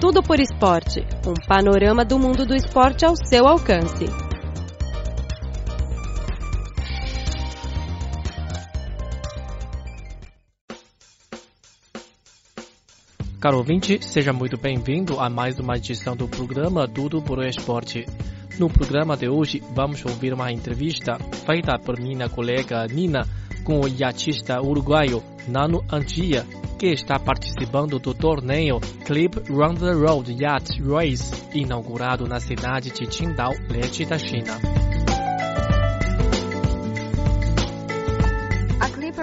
Tudo por Esporte um panorama do mundo do esporte ao seu alcance. Caro ouvinte, seja muito bem-vindo a mais uma edição do programa Tudo por Esporte. No programa de hoje, vamos ouvir uma entrevista feita por minha colega Nina com o iatista uruguaio Nano Antia, que está participando do torneio Clip Round the Road Yacht Race, inaugurado na cidade de Qingdao, leste da China.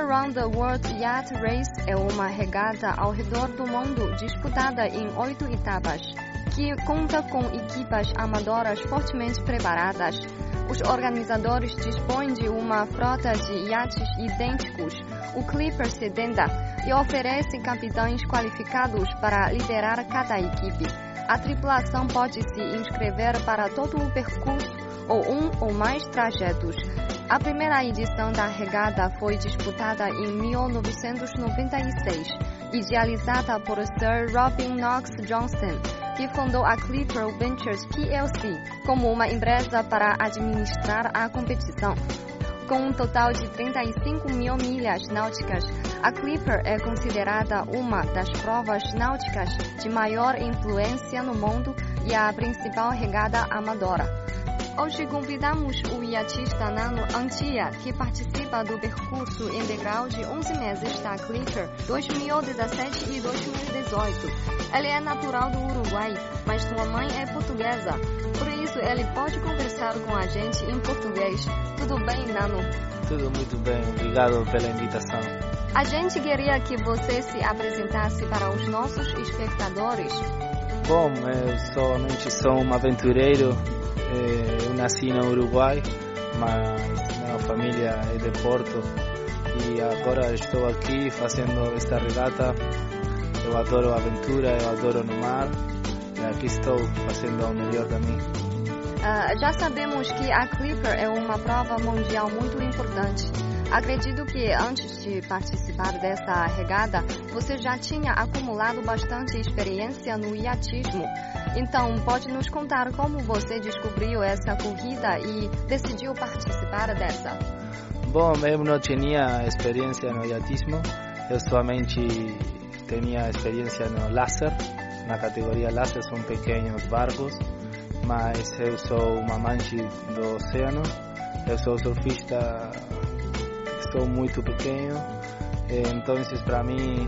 Around the World Yacht Race é uma regata ao redor do mundo disputada em oito etapas, que conta com equipas amadoras fortemente preparadas. Os organizadores dispõem de uma frota de iates idênticos, o Clipper 70, e oferecem capitães qualificados para liderar cada equipe. A tripulação pode se inscrever para todo o percurso ou um ou mais trajetos. A primeira edição da regata foi disputada em 1996, idealizada por Sir Robin Knox Johnson, que fundou a Clipper Ventures plc como uma empresa para administrar a competição. Com um total de 35 mil milhas náuticas, a Clipper é considerada uma das provas náuticas de maior influência no mundo e a principal regata amadora. Hoje convidamos o iatista Nano Antia, que participa do percurso integral de 11 meses da Clipper 2017 e 2018. Ele é natural do Uruguai, mas sua mãe é portuguesa. Por isso, ele pode conversar com a gente em português. Tudo bem, Nano? Tudo muito bem, obrigado pela invitação. A gente queria que você se apresentasse para os nossos espectadores. Bom, eu somente sou um aventureiro eu nasci no Uruguai, mas minha família é de Porto e agora estou aqui fazendo esta regata. Eu adoro aventura, eu adoro no mar e aqui estou fazendo o melhor de mim. Uh, já sabemos que a Clipper é uma prova mundial muito importante. Acredito que antes de participar dessa regada, você já tinha acumulado bastante experiência no iatismo. Então, pode nos contar como você descobriu essa corrida e decidiu participar dessa? Bom, eu não tinha experiência no iatismo, eu somente tinha experiência no laser, na categoria laser são pequenos barcos, mas eu sou um amante do oceano, eu sou surfista, estou muito pequeno, então para mim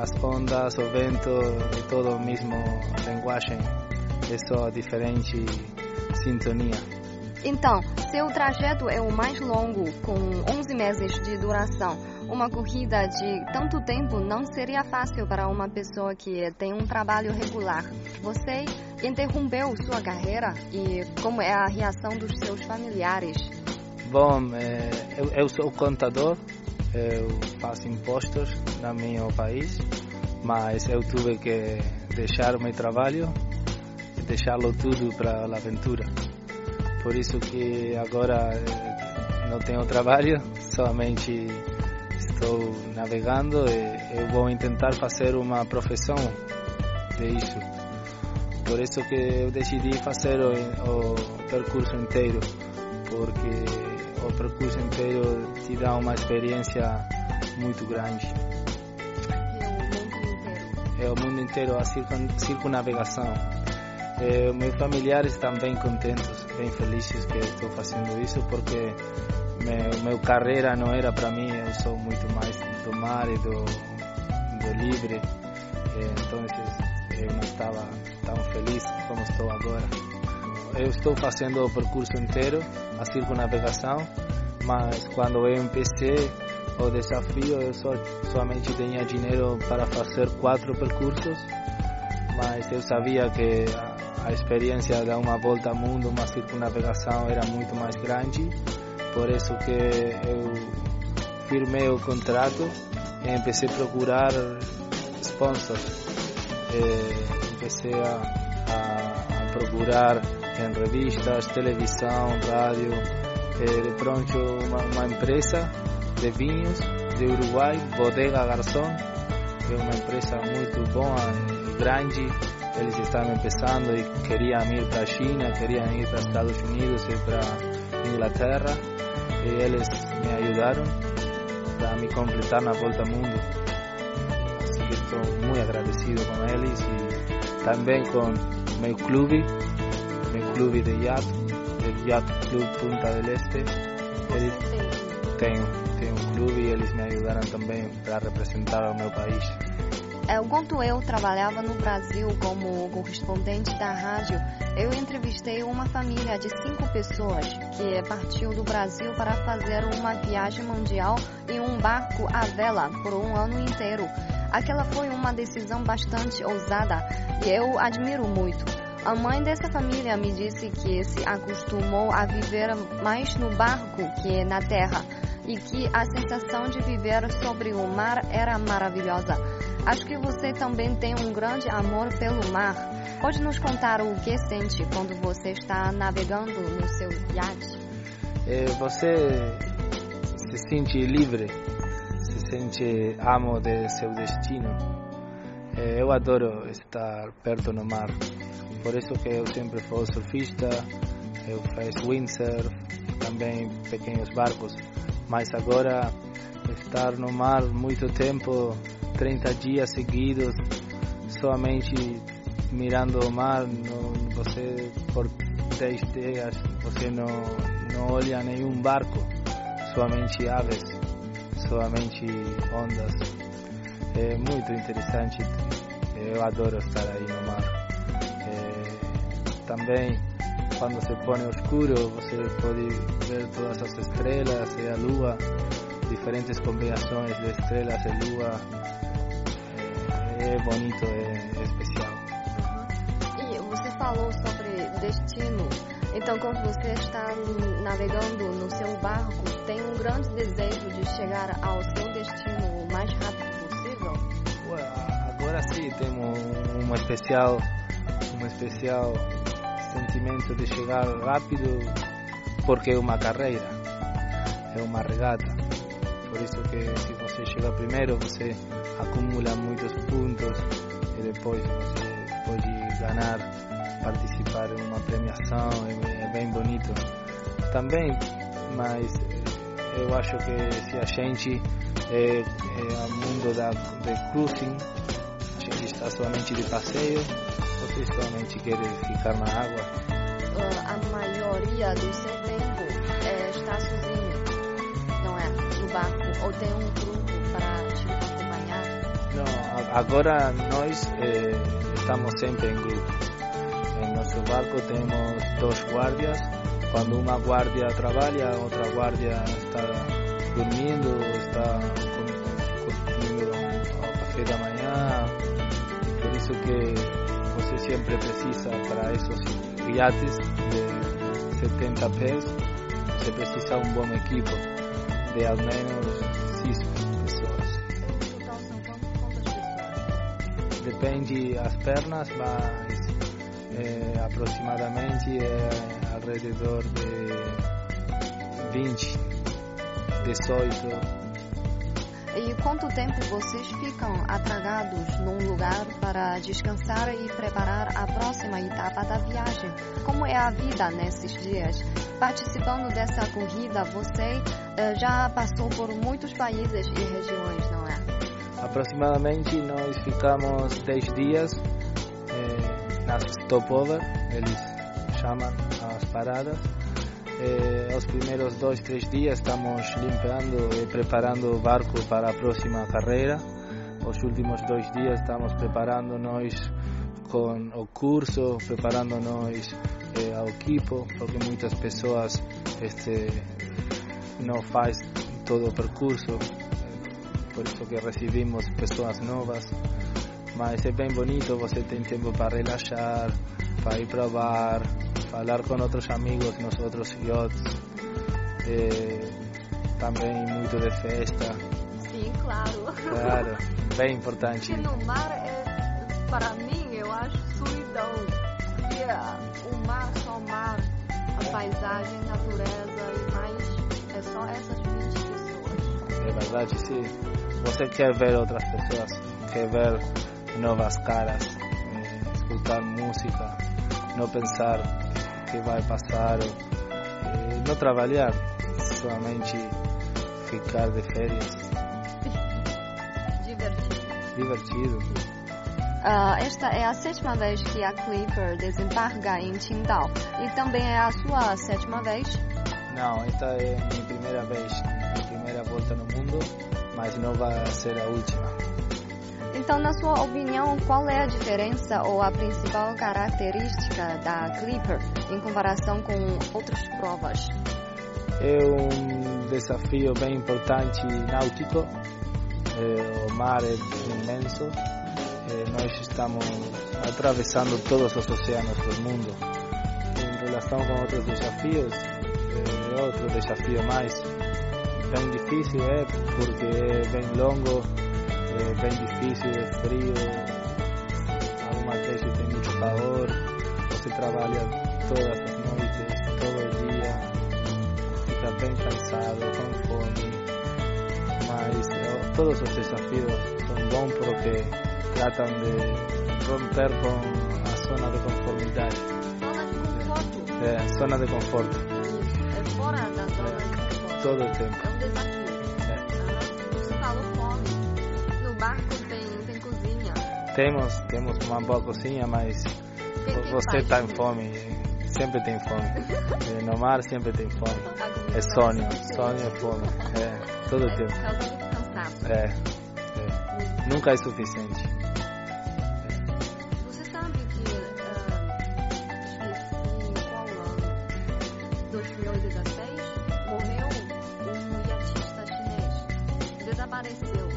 as ondas, o vento e todo o mesmo linguagem, é só diferente sintonia. Então, seu trajeto é o mais longo, com 11 meses de duração. Uma corrida de tanto tempo não seria fácil para uma pessoa que tem um trabalho regular. Você interrompeu sua carreira e como é a reação dos seus familiares? Bom, eh, eu sou contador eu faço impostos no meu país, mas eu tive que deixar o meu trabalho e deixá-lo tudo para a aventura. Por isso que agora eh, não tenho trabalho, somente estou navegando e eu vou tentar fazer uma profissão de isso. Por isso que eu decidi fazer o, o percurso inteiro, porque o percurso inteiro te dá uma experiência muito grande. É o mundo inteiro, a circunnavegação. É, meus familiares estão bem contentes, bem felizes que estou fazendo isso, porque meu, meu carreira não era para mim, eu sou muito mais do mar e do, do livre, então eu não estava tão feliz como estou agora eu estou fazendo o percurso inteiro, a circunnavegação, mas quando eu empecei o desafio eu só, somente tinha dinheiro para fazer quatro percursos, mas eu sabia que a, a experiência de uma volta ao mundo, uma circunnavegação era muito mais grande, por isso que eu firmei o contrato e comecei a procurar sponsors. E comecei a, a, a procurar em revistas, televisão, rádio. De pronto, uma, uma, empresa de vinhos de Uruguai, Bodega que é uma empresa muito boa e grande, eles estavam começando e queriam ir para a China, queriam ir para Estados Unidos e para Inglaterra e eles me ajudaram para me completar na volta ao mundo. Assim que estou muito agradecido com eles e também com meu clube, clube de yacht, o Yacht Club Punta del Este. Eles têm, têm um clube e eles me ajudaram também para representar o meu país. Enquanto eu trabalhava no Brasil como correspondente da rádio, eu entrevistei uma família de cinco pessoas que partiu do Brasil para fazer uma viagem mundial em um barco à vela por um ano inteiro. Aquela foi uma decisão bastante ousada e eu admiro muito. A mãe dessa família me disse que se acostumou a viver mais no barco que na terra e que a sensação de viver sobre o mar era maravilhosa. Acho que você também tem um grande amor pelo mar. Pode nos contar o que sente quando você está navegando no seu iate? É, você se sente livre, se sente amo de seu destino. É, eu adoro estar perto no mar, por isso que eu sempre fui surfista, eu faço windsurf, também pequenos barcos, mas agora estar no mar muito tempo 30 dias seguidos somente mirando o mar, não, você por 10 dias você não, não olha nenhum barco, somente aves, somente ondas. É muito interessante, eu adoro estar aí no mar. Também quando se põe escuro você pode ver todas as estrelas e a lua, diferentes combinações de estrelas e lua é bonito, é, especial. E você falou sobre destino. Então, quando você está navegando no seu barco, tem um grande desejo de chegar ao seu destino o mais rápido possível? agora sim, temos um especial, um especial sentimento de chegar rápido, porque é uma carreira, é uma regata. Por isso que se você chega primeiro, você acumula muitos pontos e depois você pode ganhar, participar em uma premiação, é, bem bonito. Também, mas eh, eu acho que se a gente é, é o mundo da, de cruising, a gente está somente de passeio, você somente quer ficar na água. Uh, a maioria do seu tempo é, está sozinho, não é? No barco, ou tem um grupo para te não, agora nós eh, estamos sempre em grupo. Em nosso barco temos dois guardias. Quando uma guardia trabalha, outra guardia está dormindo, está comendo o café da manhã. Por isso que você sempre precisa para esses iates de 70 pés, você precisa um bom equipo de ao menos 6 pessoas. depende as pernas, mas é, aproximadamente é alrededor de 20, 18. E quanto tempo vocês ficam atragados num lugar para descansar e preparar a próxima etapa da viagem? Como é a vida nesses dias? Participando dessa corrida, você eh, já passou por muitos países e regiões, não é? Aproximadamente nós ficamos 10 dias eh, nas stopover, eles chamam as paradas. Eh, os primeiros dois, três dias estamos limpando e preparando o barco para a próxima carreira. Os últimos dois dias estamos preparando nós com o curso, preparando nós eh, ao equipo, porque muitas pessoas este, não faz todo o percurso, por isso que recebemos pessoas novas. Mas é bem bonito, você tem tempo para relaxar, para ir provar, falar com outros amigos nos outros yachts. É, também muito de festa. Sim, claro. Claro, bem importante. Porque no mar, é, para mim, eu acho solidão. Porque o mar, só o mar, a paisagem, a natureza e mais, é só essas 20 pessoas. É verdade, sim você quer ver outras pessoas, quer ver novas caras, eh, escutar música, não pensar que vai passar, eh, não trabalhar, somente ficar de férias. Divertido. Divertido. Ah, esta é a sétima vez que a Clipper desembarca em Qingdao e também é a sua sétima vez. Não, esta é a minha primeira vez, a primeira volta no mundo, mas não vai ser a última. Então, na sua opinião, qual é a diferença ou a principal característica da Clipper em comparação com outras provas? É um desafio bem importante náutico. Eh, o mar é imenso. Eh, nós estamos atravessando todos os oceanos do mundo. Em relação com outros desafios, é outro desafio mais bem difícil é porque é bem longo, é bem difícil, é frio, algumas vezes tem muito calor, você trabalha todas as noites, todo dia, fica bem cansado, com fome, mas todos os desafios são bons porque tratam de romper com a zona de conformidade, Zona de conforto. é, zona de conforto, É fora da zona de conforto. todo o tempo. É um desafio. Temos, temos uma boa cozinha, mas você está em fome, sempre tem fome. No mar sempre tem fome. É sonho, sonho é fome. É, todo o É tempo. causa do cansaço. É, é. Nunca é suficiente. Você sabe que, ah, ano, 2016, morreu um iatista chinês. Desapareceu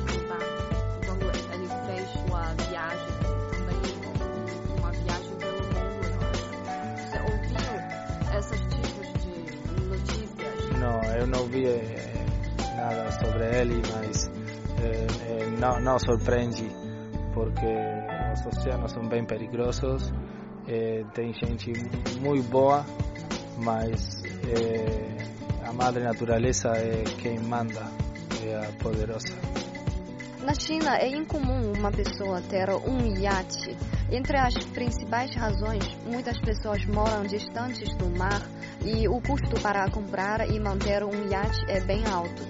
ele, mas eh, eh, não, não surpreende, porque os oceanos são bem perigosos. eh, tem gente muito boa, mas eh, a madre natureza é quem manda, é a poderosa. Na China, é incomum uma pessoa ter um iate. Entre as principais razões, muitas pessoas moram distantes do mar e o custo para comprar e manter um iate é bem alto.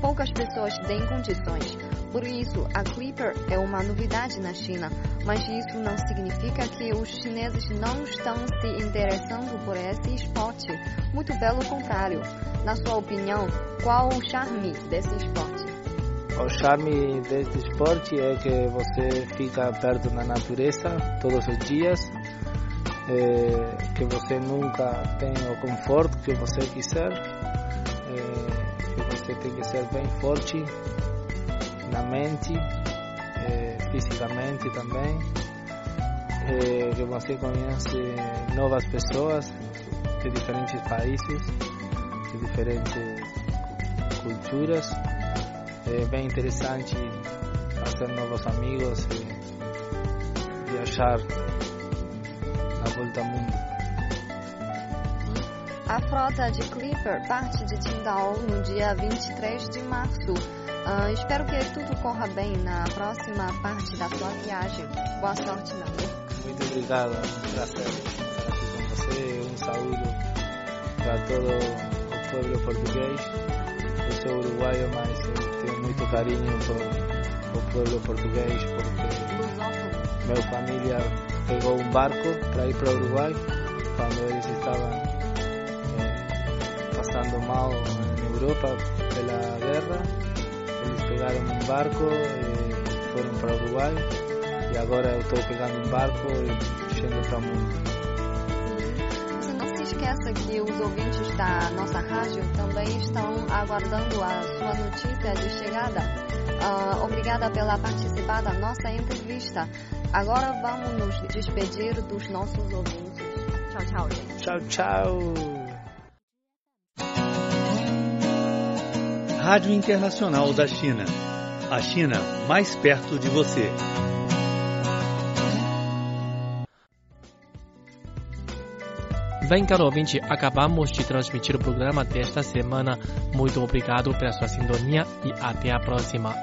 Poucas pessoas têm condições. Por isso, a Clipper é uma novidade na China, mas isso não significa que os chineses não estão se interessando por esse esporte. Muito pelo contrário. Na sua opinião, qual o charme desse esporte? O charme deste esporte é que você fica perto da natureza todos os dias, eh, que você nunca tem o conforto que você quiser, você tem que ser bem forte na mente, eh, fisicamente também, eh, que você conhece novas pessoas de diferentes países, de diferentes culturas. É bem interessante fazer novos amigos e viajar na volta ao mundo. A frota de Clipper parte de Qingdao no dia 23 de março. Ah, espero que tudo corra bem na próxima parte da sua viagem. Boa sorte, meu. Muito obrigado, um você. Um saúdo para todo o povo português. Eu sou uruguaio, mas tenho muito carinho por o povo português porque minha família pegou um barco para ir para o Uruguai quando eles estavam passando mal na Europa pela guerra. Eles pegaram um barco e foram para o Uruguai e agora eu estou pegando um barco e indo para o mundo. Você não se esqueça que os ouvintes da nossa rádio também estão aguardando a sua notícia de chegada. Ah, obrigada pela participar da nossa entrevista. Agora vamos nos despedir dos nossos ouvintes. Tchau, tchau, gente. Tchau, tchau! Rádio Internacional da China. A China mais perto de você. Bem, caro ouvinte, acabamos de transmitir o programa desta semana. Muito obrigado pela sua sintonia e até a próxima.